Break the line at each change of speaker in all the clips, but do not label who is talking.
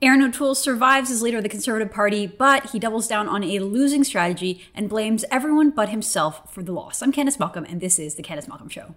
Erin O'Toole survives as leader of the Conservative Party, but he doubles down on a losing strategy and blames everyone but himself for the loss. I'm Candice Malcolm, and this is The Candice Malcolm Show.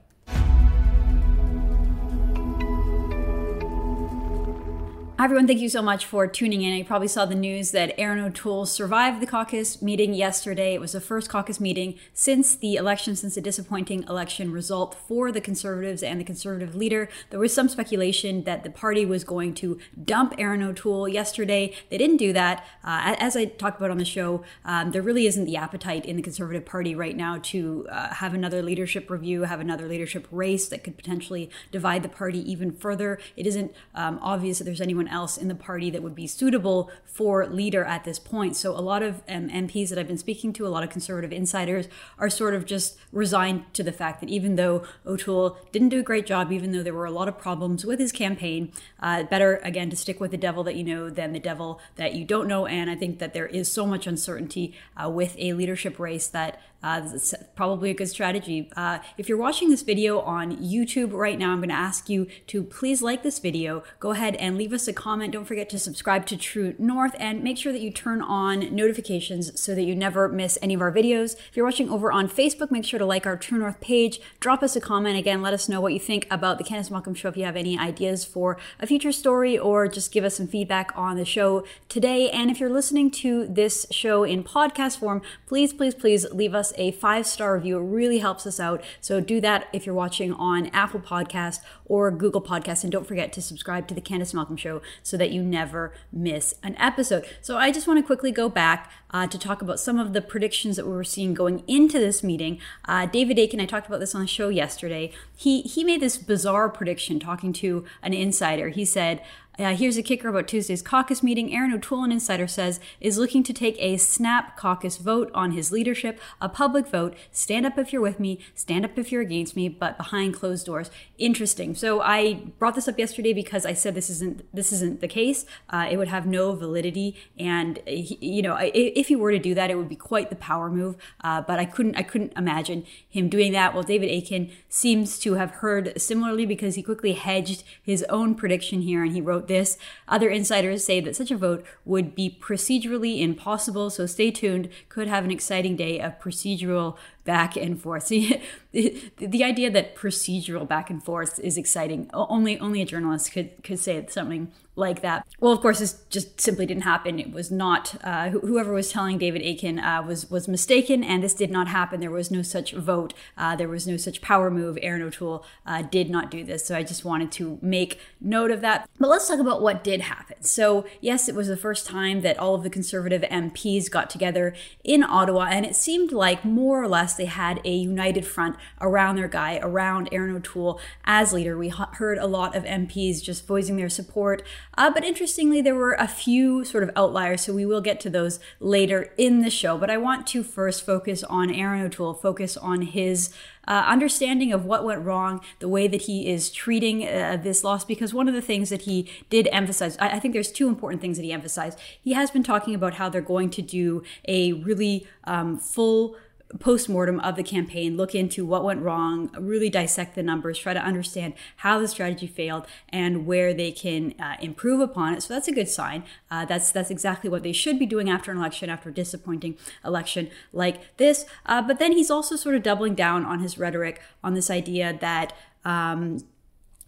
Everyone. Thank you so much for tuning in. You probably saw the news that Erin O'Toole survived the caucus meeting yesterday. It was the first caucus meeting since the election, since the disappointing election result for the Conservatives and the Conservative leader. There was some speculation that the party was going to dump Erin O'Toole yesterday. They didn't do that. Uh, as I talked about on the show, um, there really isn't the appetite in the Conservative Party right now to uh, have another leadership review, have another leadership race that could potentially divide the party even further. It isn't um, obvious that there's anyone else in the party that would be suitable for leader at this point. So a lot of um, MPs that I've been speaking to, a lot of conservative insiders, are sort of just resigned to the fact that even though O'Toole didn't do a great job, even though there were a lot of problems with his campaign, uh, better again to stick with the devil that you know than the devil that you don't know. And I think that there is so much uncertainty uh, with a leadership race that uh, it's probably a good strategy. Uh, if you're watching this video on YouTube right now, I'm going to ask you to please like this video. Go ahead and leave us a comment. Don't forget to subscribe to True North and make sure that you turn on notifications so that you never miss any of our videos. If you're watching over on Facebook, make sure to like our True North page. Drop us a comment. Again, let us know what you think about the Candice Malcolm Show if you have any ideas for a future story or just give us some feedback on the show today. And if you're listening to this show in podcast form, please, please, please leave us a five star review. It really helps us out. So do that if you're watching on Apple Podcast or Google Podcast. And don't forget to subscribe to the Candice Malcolm Show so that you never miss an episode. So I just want to quickly go back uh, to talk about some of the predictions that we were seeing going into this meeting. Uh, David Akin, I talked about this on the show yesterday. He he made this bizarre prediction talking to an insider. He said, uh, here's a kicker about Tuesday's caucus meeting. Erin O'Toole, an insider, says is looking to take a snap caucus vote on his leadership, a public vote. Stand up if you're with me, stand up if you're against me, but behind closed doors. Interesting. So I brought this up yesterday because I said this isn't this isn't the case. Uh, it would have no validity, and you know, if he were to do that, it would be quite the power move. Uh, but I couldn't I couldn't imagine him doing that. Well, David Akin seems to have heard similarly because he quickly hedged his own prediction here, and he wrote this. Other insiders say that such a vote would be procedurally impossible, so stay tuned. Could have an exciting day of procedural back and forth. See, the idea that procedural back and forth is exciting. Only only a journalist could could say something like that. Well, of course, this just simply didn't happen. It was not uh, whoever was telling David Akin uh, was was mistaken, and this did not happen. There was no such vote. Uh, there was no such power move. Erin O'Toole uh, did not do this. So I just wanted to make note of that. But let's talk about what did happen. So yes, it was the first time that all of the conservative MPs got together in Ottawa, and it seemed like more or less they had a united front around their guy, around Erin O'Toole as leader. We heard a lot of MPs just voicing their support. Uh, but interestingly, there were a few sort of outliers, so we will get to those later in the show. But I want to first focus on Erin O'Toole, focus on his uh, understanding of what went wrong, the way that he is treating uh, this loss, because one of the things that he did emphasize, I, I, think there's two important things that he emphasized. He has been talking about how they're going to do a really um, full post-mortem of the campaign look into what went wrong really dissect the numbers try to understand how the strategy failed and where they can uh, improve upon it. So that's a good sign. Uh, that's that's exactly what they should be doing after an election after a disappointing election like this. Uh, but then he's also sort of doubling down on his rhetoric on this idea that um,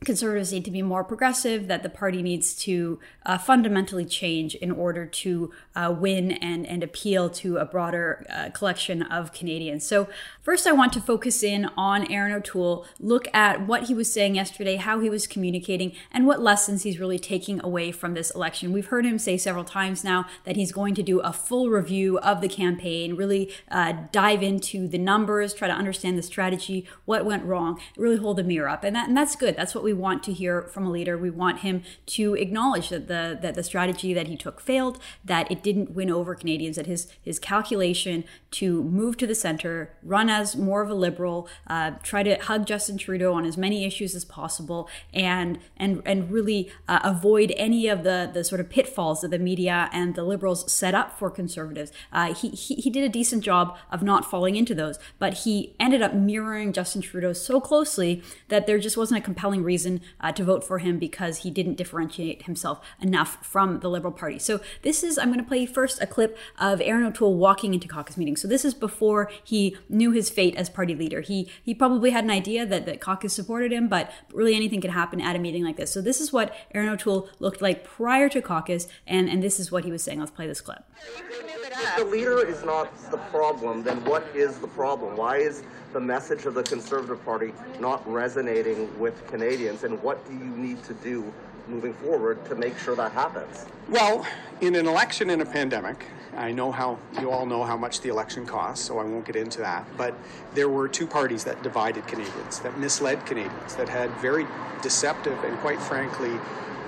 conservatives need to be more progressive, that the party needs to uh, fundamentally change in order to uh, win and, and appeal to a broader uh, collection of Canadians. So, first, I want to focus in on Erin O'Toole, look at what he was saying yesterday, how he was communicating, and what lessons he's really taking away from this election. We've heard him say several times now that he's going to do a full review of the campaign, really uh, dive into the numbers, try to understand the strategy, what went wrong, really hold the mirror up. And, that, and that's good. That's what we want to hear from a leader. We want him to acknowledge that the that the strategy that he took failed, that it didn't win over Canadians, that his his calculation to move to the center, run as more of a liberal, uh, try to hug Justin Trudeau on as many issues as possible, and and and really uh, avoid any of the the sort of pitfalls that the media and the liberals set up for conservatives. Uh, he, he he did a decent job of not falling into those, but he ended up mirroring Justin Trudeau so closely that there just wasn't a compelling reason reason uh, to vote for him because he didn't differentiate himself enough from the Liberal Party. So this is, I'm going to play first a clip of Erin O'Toole walking into caucus meetings. So this is before he knew his fate as party leader. He he probably had an idea that, that caucus supported him, but really anything could happen at a meeting like this. So this is what Erin O'Toole looked like prior to caucus, and, and this is what he was saying. Let's play this clip.
If the leader is not the problem, then what is the problem? Why is the message of the Conservative Party not resonating with Canadians, and what do you need to do moving forward to make sure that happens?
Well, in an election in a pandemic, I know how you all know how much the election costs, so I won't get into that. But there were two parties that divided Canadians, that misled Canadians, that had very deceptive and quite frankly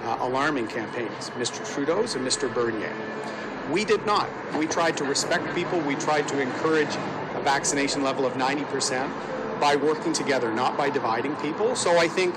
uh, alarming campaigns Mr. Trudeau's and Mr. Bernier. We did not. We tried to respect people, we tried to encourage vaccination level of 90% by working together, not by dividing people. So I think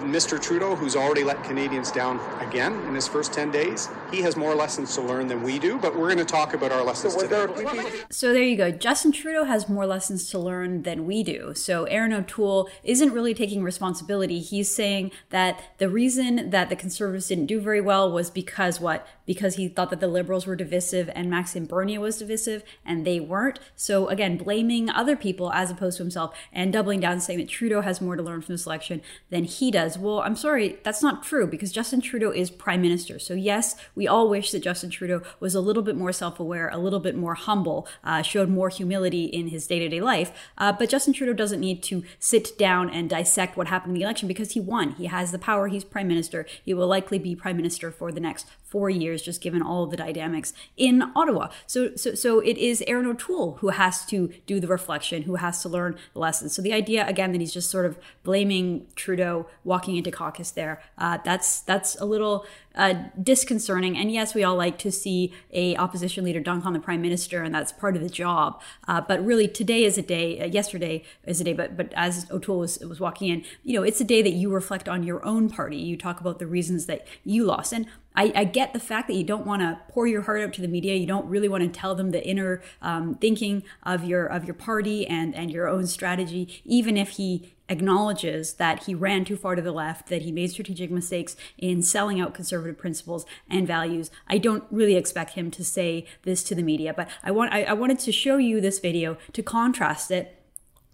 Mr. Trudeau, who's already let Canadians down again in his first 10 days, he has more lessons to learn than we do, but we're going to talk about our lessons so today.
So there you go. Justin Trudeau has more lessons to learn than we do. So Erin O'Toole isn't really taking responsibility. He's saying that the reason that the Conservatives didn't do very well was because what? Because he thought that the Liberals were divisive and Maxime Bernier was divisive and they weren't. So again, blaming other people as opposed to himself and doubling down saying that Trudeau has more to learn from this election than he does. Well, I'm sorry, that's not true because Justin Trudeau is prime minister. So yes, we all wish that Justin Trudeau was a little bit more self aware, a little bit more humble, uh, showed more humility in his day to day life. Uh, but Justin Trudeau doesn't need to sit down and dissect what happened in the election because he won. He has the power. He's prime minister. He will likely be prime minister for the next four years, just given all the dynamics in Ottawa. So, so, so it is Erin O'Toole who has to do the reflection, who has to learn the lessons. So the idea again that he's just sort of blaming Trudeau walking into caucus there, uh, that's that's a little uh, disconcerting. And yes, we all like to see a opposition leader dunk on the prime minister, and that's part of the job. Uh, but really, today is a day. Uh, yesterday is a day. But but as O'Toole was, was walking in, you know, it's a day that you reflect on your own party. You talk about the reasons that you lost, and I, I, get the fact that you don't want to pour your heart out to the media. You don't really want to tell them the inner um, thinking of your of your party and and your own strategy. Even if he acknowledges that he ran too far to the left, that he made strategic mistakes in selling out conservative principles and values. I don't really expect him to say this to the media, but I want I, I wanted to show you this video to contrast it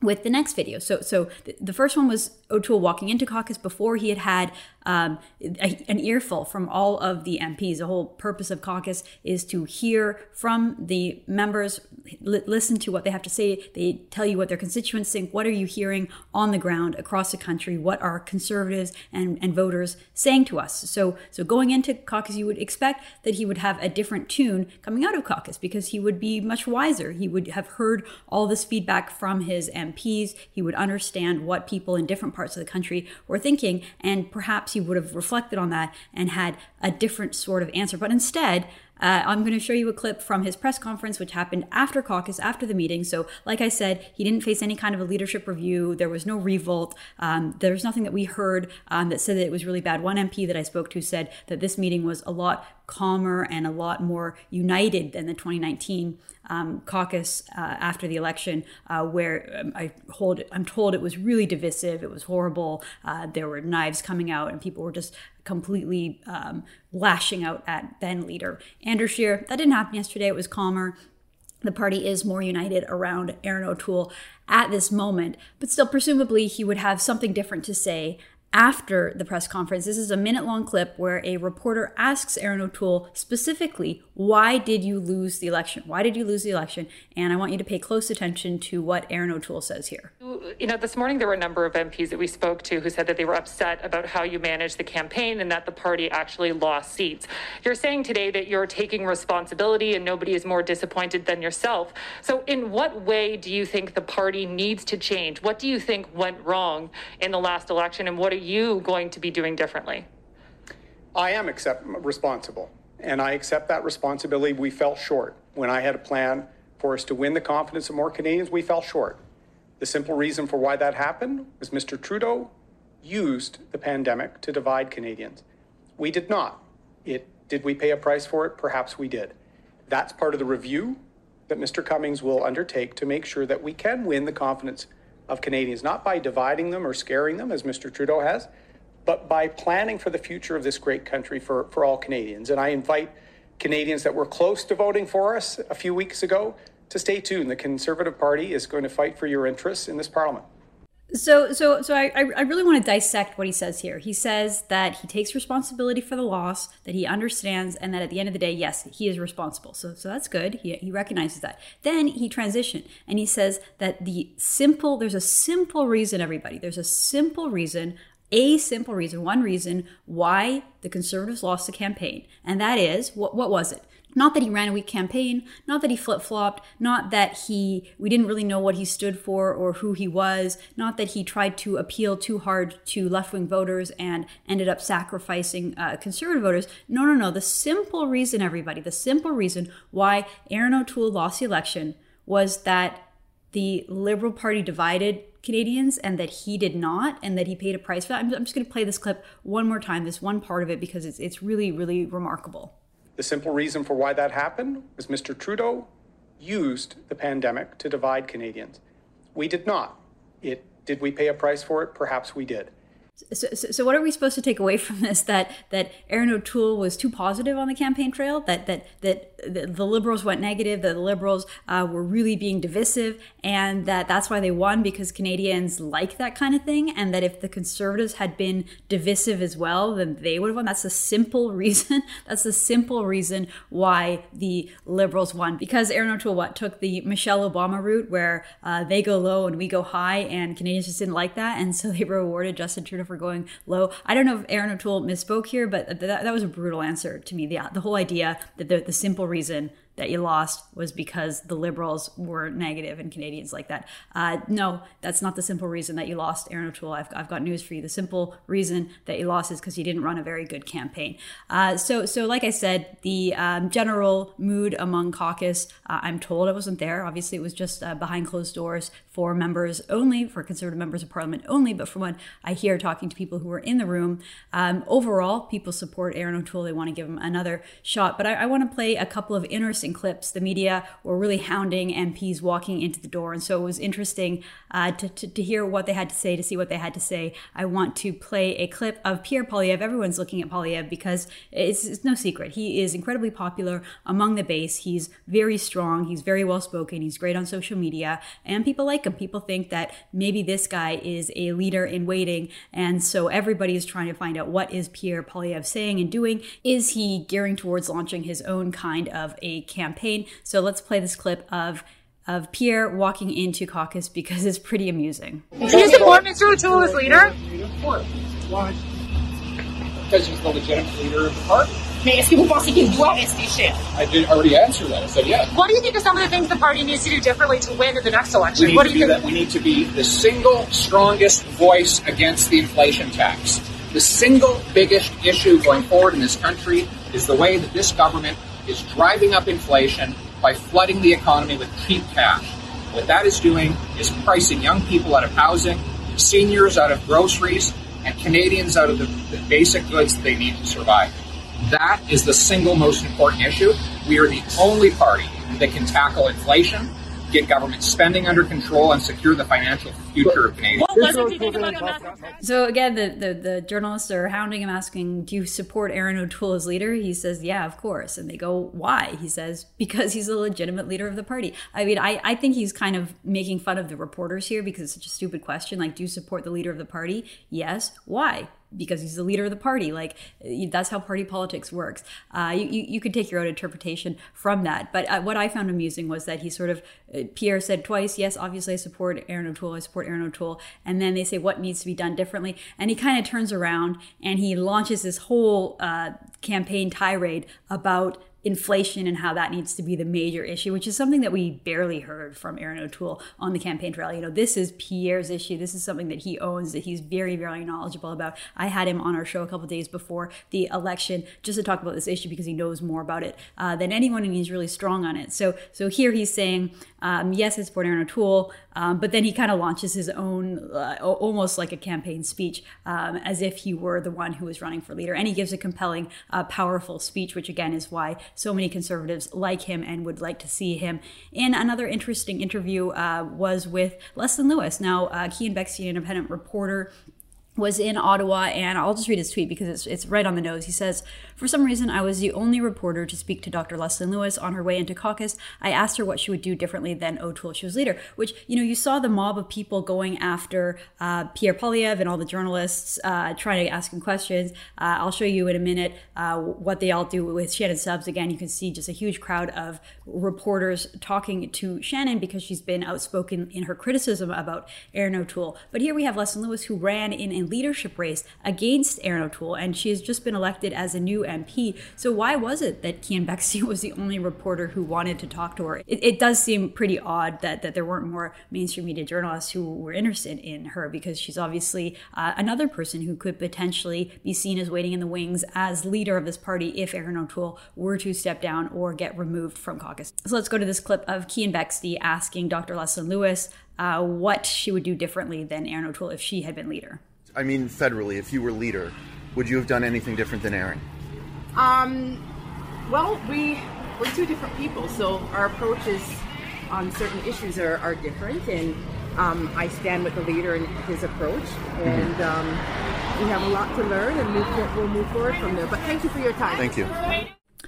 with the next video. So, so the first one was O'Toole walking into caucus before he had had um, a, an earful from all of the MPs. The whole purpose of caucus is to hear from the members, li- listen to what they have to say. They tell you what their constituents think. What are you hearing on the ground across the country? What are conservatives and, and voters saying to us? So, so going into caucus, you would expect that he would have a different tune coming out of caucus because he would be much wiser. He would have heard all this feedback from his MPs. He would understand what people in different parts of the country were thinking, and perhaps he would have reflected on that and had a different sort of answer. But instead, uh, I'm going to show you a clip from his press conference, which happened after caucus, after the meeting. So, like I said, he didn't face any kind of a leadership review. There was no revolt. Um, there's nothing that we heard um, that said that it was really bad. One MP that I spoke to said that this meeting was a lot calmer and a lot more united than the 2019 um, caucus uh, after the election, uh, where um, I hold, I'm told it was really divisive. It was horrible. Uh, there were knives coming out, and people were just completely um, lashing out at then leader Andrew Scheer. That didn't happen yesterday. It was calmer. The party is more united around Erin O'Toole at this moment, but still, presumably, he would have something different to say after the press conference. This is a minute long clip where a reporter asks Erin O'Toole specifically, Why did you lose the election? Why did you lose the election? And I want you to pay close attention to what Erin O'Toole says here.
You know, this morning there were a number of MPs that we spoke to who said that they were upset about how you managed the campaign and that the party actually lost seats. You're saying today that you're taking responsibility and nobody is more disappointed than yourself. So, in what way do you think the party needs to change? What do you think went wrong in the last election? And what are going to be doing differently?
I am accept, responsible, and I accept that responsibility. We fell short. When I had a plan for us to win the confidence of more Canadians, we fell short. The simple reason for why that happened was Mr. Trudeau used the pandemic to divide Canadians. We did not. It, did we pay a price for it? Perhaps we did. That's part of the review that Mr. Cummings will undertake to make sure that we can win the confidence of Canadians, not by dividing them or scaring them, as Mr. Trudeau has, but by planning for the future of this great country for, for all Canadians. And I invite Canadians that were close to voting for us a few weeks ago to stay tuned. The Conservative Party is going to fight for your interests in this Parliament.
So, so, so I, I really want to dissect what he says here. He says that he takes responsibility for the loss, that he understands, and that at the end of the day, yes, he is responsible. So, so that's good. He, he recognizes that. Then he transitioned and he says that the simple, there's a simple reason, everybody, there's a simple reason a simple reason, one reason why the conservatives lost the campaign. And that is, what, what was it? Not that he ran a weak campaign, not that he flip flopped, not that he we didn't really know what he stood for or who he was, not that he tried to appeal too hard to left wing voters and ended up sacrificing uh, conservative voters. No, no, no. The simple reason, everybody, the simple reason why Erin O'Toole lost the election was that the Liberal Party divided Canadians and that he did not and that he paid a price for that. I'm, I'm just going to play this clip one more time, this one part of it, because it's, it's really, really remarkable.
The simple reason for why that happened was Mr. Trudeau used the pandemic to divide Canadians. We did not. It did we pay a price for it? Perhaps we did.
So, so, so, what are we supposed to take away from this? That that Erin O'Toole was too positive on the campaign trail. That that that, the Liberals went negative. That the Liberals uh, were really being divisive, and that that's why they won because Canadians like that kind of thing. And that if the Conservatives had been divisive as well, then they would have won. That's a simple reason. that's a simple reason why the Liberals won because Erin O'Toole what took the Michelle Obama route, where uh, they go low and we go high, and Canadians just didn't like that, and so they rewarded Justin Trudeau for going low. I don't know if Erin O'Toole misspoke here, but that, that was a brutal answer to me. The, the whole idea that the, the simple reason reason that you lost was because the liberals were negative and Canadians like that. Uh, no, that's not the simple reason that you lost Erin O'Toole. I've, I've got news for you. The simple reason that you lost is because you didn't run a very good campaign. Uh, so, so like I said, the um, general mood among caucus, uh, I'm told I wasn't there. Obviously, it was just uh, behind closed doors for members only, for Conservative members of Parliament only. But from what I hear talking to people who were in the room, um, overall, people support Erin O'Toole. They want to give him another shot. But I, I want to play a couple of interesting clips. The media were really hounding MPs walking into the door. And so it was interesting uh, to, to, to, hear what they had to say, to see what they had to say. I want to play a clip of Pierre Poilievre. Everyone's looking at Poilievre because it's, it's no secret. He is incredibly popular among the base. He's very strong. He's very well spoken. He's great on social media. And people like him. People think that maybe this guy is a leader in waiting. And so everybody is trying to find out what is Pierre Poilievre saying and doing. Is he gearing towards launching his own kind of a campaign? So let's play this clip of of Pierre walking into caucus because it's pretty amusing.
Do you support Mr. O'Toole as leader?
Why? Because he's the legitimate leader of the party.
Mais est-ce que vous pensez qu'il doit rester chef?
I did already answer that. I said yes.
What do you think are some of the things the party needs to do differently to win in the next election?
We
what do
you
think?
We need to be the single strongest voice against the inflation tax. The single biggest issue going forward in this country is the way that this government is driving up inflation by flooding the economy with cheap cash. What that is doing is pricing young people out of housing, seniors out of groceries, and Canadians out of the, the basic goods they need to survive. That is the single most important issue. We are the only party that can tackle inflation, get government spending under control, and secure the financial future of Canadians.
So again, the, the, the, journalists are hounding him, asking, "Do you support Erin O'Toole as leader?" He says, "Yeah, of course." And they go, "Why?" He says, "Because he's a legitimate leader of the party." I mean, I, I think he's kind of making fun of the reporters here because it's such a stupid question. Like, do you support the leader of the party? Yes. Why? Because he's the leader of the party. Like that's how party politics works. Uh, you, you could take your own interpretation from that. But uh, what I found amusing was that he sort of uh, Pierre said twice, "Yes, obviously I support Erin O'Toole. I support Erin O'Toole." And then they say, "What needs to be done differently?" And he kind of turns around and he launches this whole uh, campaign tirade about inflation and how that needs to be the major issue, which is something that we barely heard from Erin O'Toole on the campaign trail. You know, this is Pierre's issue. This is something that he owns, that he's very, very knowledgeable about. I had him on our show a couple days before the election just to talk about this issue because he knows more about it uh, than anyone, and he's really strong on it. So, so here he's saying, um, yes, it's support Erin O'Toole, um, but then he kind of launches his own, uh, almost like a campaign speech, um, as if he were the one who was running for leader. And he gives a compelling, uh, powerful speech, which again is why so many conservatives like him and would like to see him. In another interesting interview uh, was with Leslyn Lewis. Now, uh, Bexte, an independent reporter, was in Ottawa, and I'll just read his tweet because it's, it's right on the nose. He says, For some reason, I was the only reporter to speak to Dr. Leslyn Lewis on her way into caucus. I asked her what she would do differently than O'Toole she was leader, which, you know, you saw the mob of people going after uh, Pierre Poilievre and all the journalists uh, trying to ask him questions. Uh, I'll show you in a minute uh, what they all do with Shannon Stubbs. Again, you can see just a huge crowd of reporters talking to Shannon because she's been outspoken in her criticism about Erin O'Toole. But here we have Leslyn Lewis, who ran in leadership race against Erin O'Toole, and she has just been elected as a new MP. So why was it that Keean Bexte was the only reporter who wanted to talk to her? It, it does seem pretty odd that, that there weren't more mainstream media journalists who were interested in her because she's obviously uh, another person who could potentially be seen as waiting in the wings as leader of this party if Erin O'Toole were to step down or get removed from caucus. So let's go to this clip of Keean Bexte asking Dr. Leslyn Lewis uh, what she would do differently than Erin O'Toole if she had been leader.
I mean, federally, if you were leader, would you have done anything different than Erin?
Um, well, we we're two different people, so our approaches on certain issues are, are different, and um, I stand with the leader in his approach, and um, we have a lot to learn, and move, we'll move forward from there. But thank you for your time.
Thank you.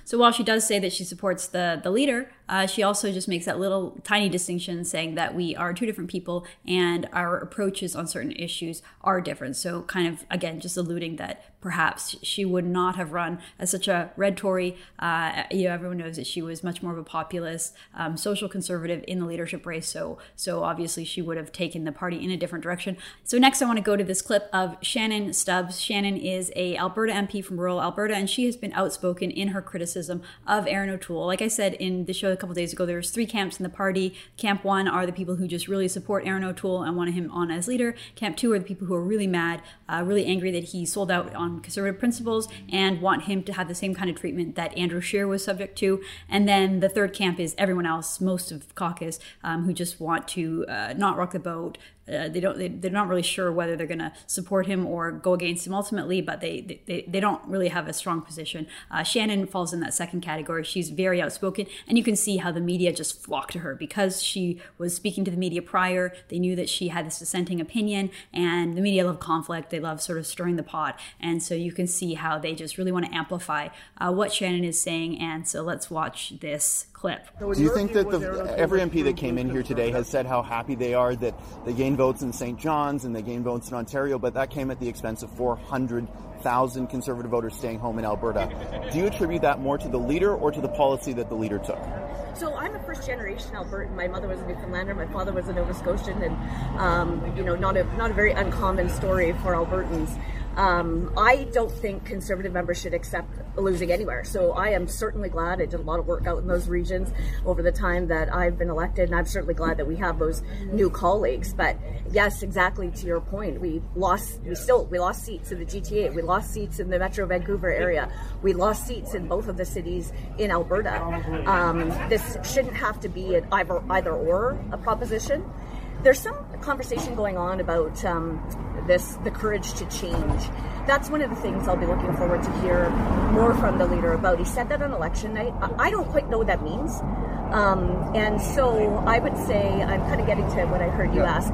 So while she does say that she supports the the leader, uh, she also just makes that little tiny distinction, saying that we are two different people and our approaches on certain issues are different. So kind of again, just alluding that perhaps she would not have run as such a red Tory. Uh, you know, everyone knows that she was much more of a populist, um, social conservative in the leadership race. So, so obviously she would have taken the party in a different direction. So next, I want to go to this clip of Shannon Stubbs. Shannon is a Alberta MP from rural Alberta, and she has been outspoken in her criticism of Erin O'Toole. Like I said in the show a couple days ago, there's three camps in the party. Camp one are the people who just really support Erin O'Toole and want him on as leader. Camp two are the people who are really mad, uh, really angry that he sold out on on conservative principles and want him to have the same kind of treatment that Andrew Scheer was subject to. And then the third camp is everyone else, most of caucus, um, who just want to uh, not rock the boat, uh, they don't they, they're not really sure whether they're going to support him or go against him ultimately but they they, they don't really have a strong position. Uh, shannon falls in that second category. She's very outspoken and you can see how the media just flock to her. Because she was speaking to the media prior they knew that she had this dissenting opinion and the media love conflict. They love sort of stirring the pot. And so you can see how they just really want to amplify uh, what shannon is saying. And so let's watch this clip.
Do you think that the, every MP that came in here today has said how happy they are that they gained votes in St. John's and they gained votes in Ontario, but that came at the expense of 400,000 Conservative voters staying home in Alberta? Do you attribute that more to the leader or to the policy that the leader took?
So I'm a first generation Albertan. My mother was a Newfoundlander. My father was a Nova Scotian, and um, you know, not a not a very uncommon story for Albertans. Um, I don't think conservative members should accept losing anywhere. So I am certainly glad I did a lot of work out in those regions over the time that I've been elected, and I'm certainly glad that we have those new colleagues. But yes, exactly to your point, we lost, we still, we lost seats in the GTA, we lost seats in the Metro Vancouver area, we lost seats in both of the cities in Alberta. Um, this shouldn't have to be an either either or a proposition there's some conversation going on about um, this the courage to change. That's one of the things I'll be looking forward to hear more from the leader about. He said that on election night. I don't quite know what that means. Um, and so I would say, I'm kind of getting to what I heard you ask.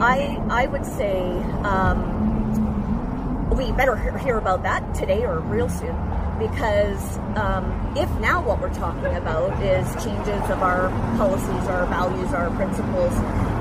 I, I would say um, we better hear about that today or real soon because um, if now what we're talking about is changes of our policies, our values, our principles,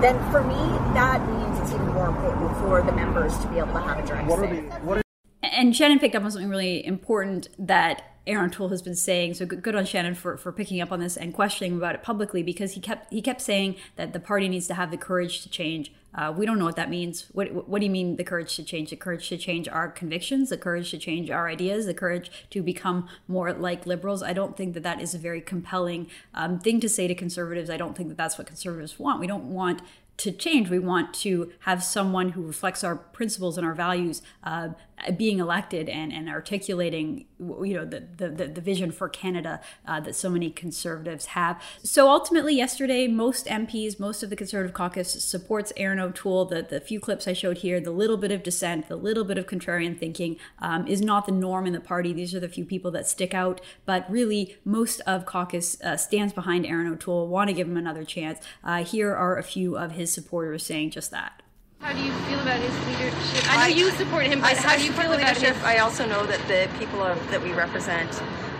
then for me that means it's even more important for the members to be able to have a direct what say. The, what are-
and Shannon picked up on something really important that Erin O'Toole has been saying. So good, good on Shannon for, for picking up on this and questioning about it publicly because he kept he kept saying that the party needs to have the courage to change. Uh, we don't know what that means. What what do you mean the courage to change? The courage to change our convictions, the courage to change our ideas, the courage to become more like liberals. I don't think that that is a very compelling um, thing to say to conservatives. I don't think that that's what conservatives want. We don't want to change. We want to have someone who reflects our principles and our values uh, being elected and, and articulating, you know, the, the, the vision for Canada uh, that so many conservatives have. So ultimately, yesterday, most MPs, most of the Conservative caucus supports Erin O'Toole. The, the few clips I showed here, the little bit of dissent, the little bit of contrarian thinking um, is not the norm in the party. These are the few people that stick out. But really, most of caucus uh, stands behind Erin O'Toole, want to give him another chance. Uh, here are a few of his supporters saying just that.
How do you feel about his leadership? I know you support him, but
I,
how
I
do you
support
feel about
leadership.
his?
I also know that the people of, that we represent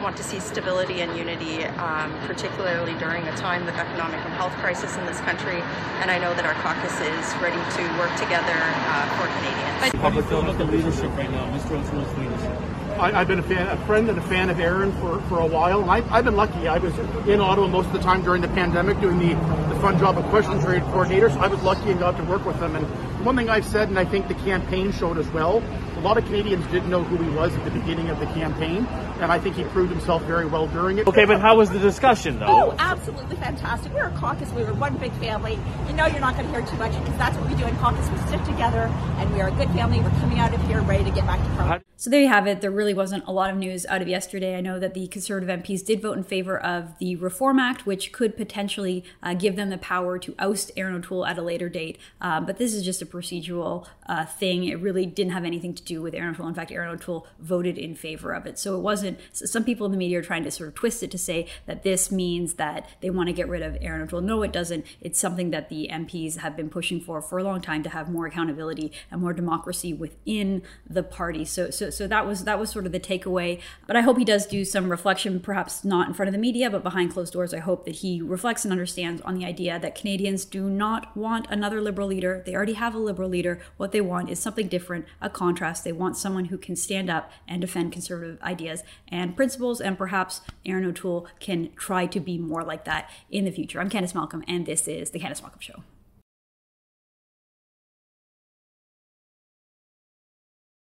want to see stability and unity, um, particularly during a time of economic and health crisis in this country. And I know that our caucus is ready to work together uh, for Canadians.
How do you feel about the leadership right now, Mr. O'Toole's leadership?
I, have been a, fan, a friend and a fan of Erin for, for a while, and I, I've been lucky. I was in Ottawa most of the time during the pandemic doing the, the fun job of question trade coordinator, so I was lucky and got to work with him. And one thing I've said, and I think the campaign showed as well, a lot of Canadians didn't know who he was at the beginning of the campaign, and I think he proved himself very well during it.
Okay, but how was the discussion, though?
Oh, absolutely fantastic. We're a caucus. We were one big family. You know you're not going to hear too much because that's what we do in caucus. We stick together, and we are a good family. We're coming out of here ready to get back to Parliament.
So there you have it. There really wasn't a lot of news out of yesterday. I know that the Conservative MPs did vote in favor of the Reform Act, which could potentially uh, give them the power to oust Erin O'Toole at a later date. Um, but this is just a procedural uh, thing. It really didn't have anything to do with Erin O'Toole. In fact, Erin O'Toole voted in favor of it. So it wasn't. Some people in the media are trying to sort of twist it to say that this means that they want to get rid of Erin O'Toole. No, it doesn't. It's something that the MPs have been pushing for for a long time to have more accountability and more democracy within the party. So, so, so that was that was sort of the takeaway. But I hope he does do some reflection, perhaps not in front of the media, but behind closed doors. I hope that he reflects and understands on the idea that Canadians do not want another liberal leader. They already have a liberal leader. What they want is something different, a contrast. They want someone who can stand up and defend conservative ideas and principles, and perhaps Erin O'Toole can try to be more like that in the future. I'm Candice Malcolm, and this is The Candice Malcolm Show.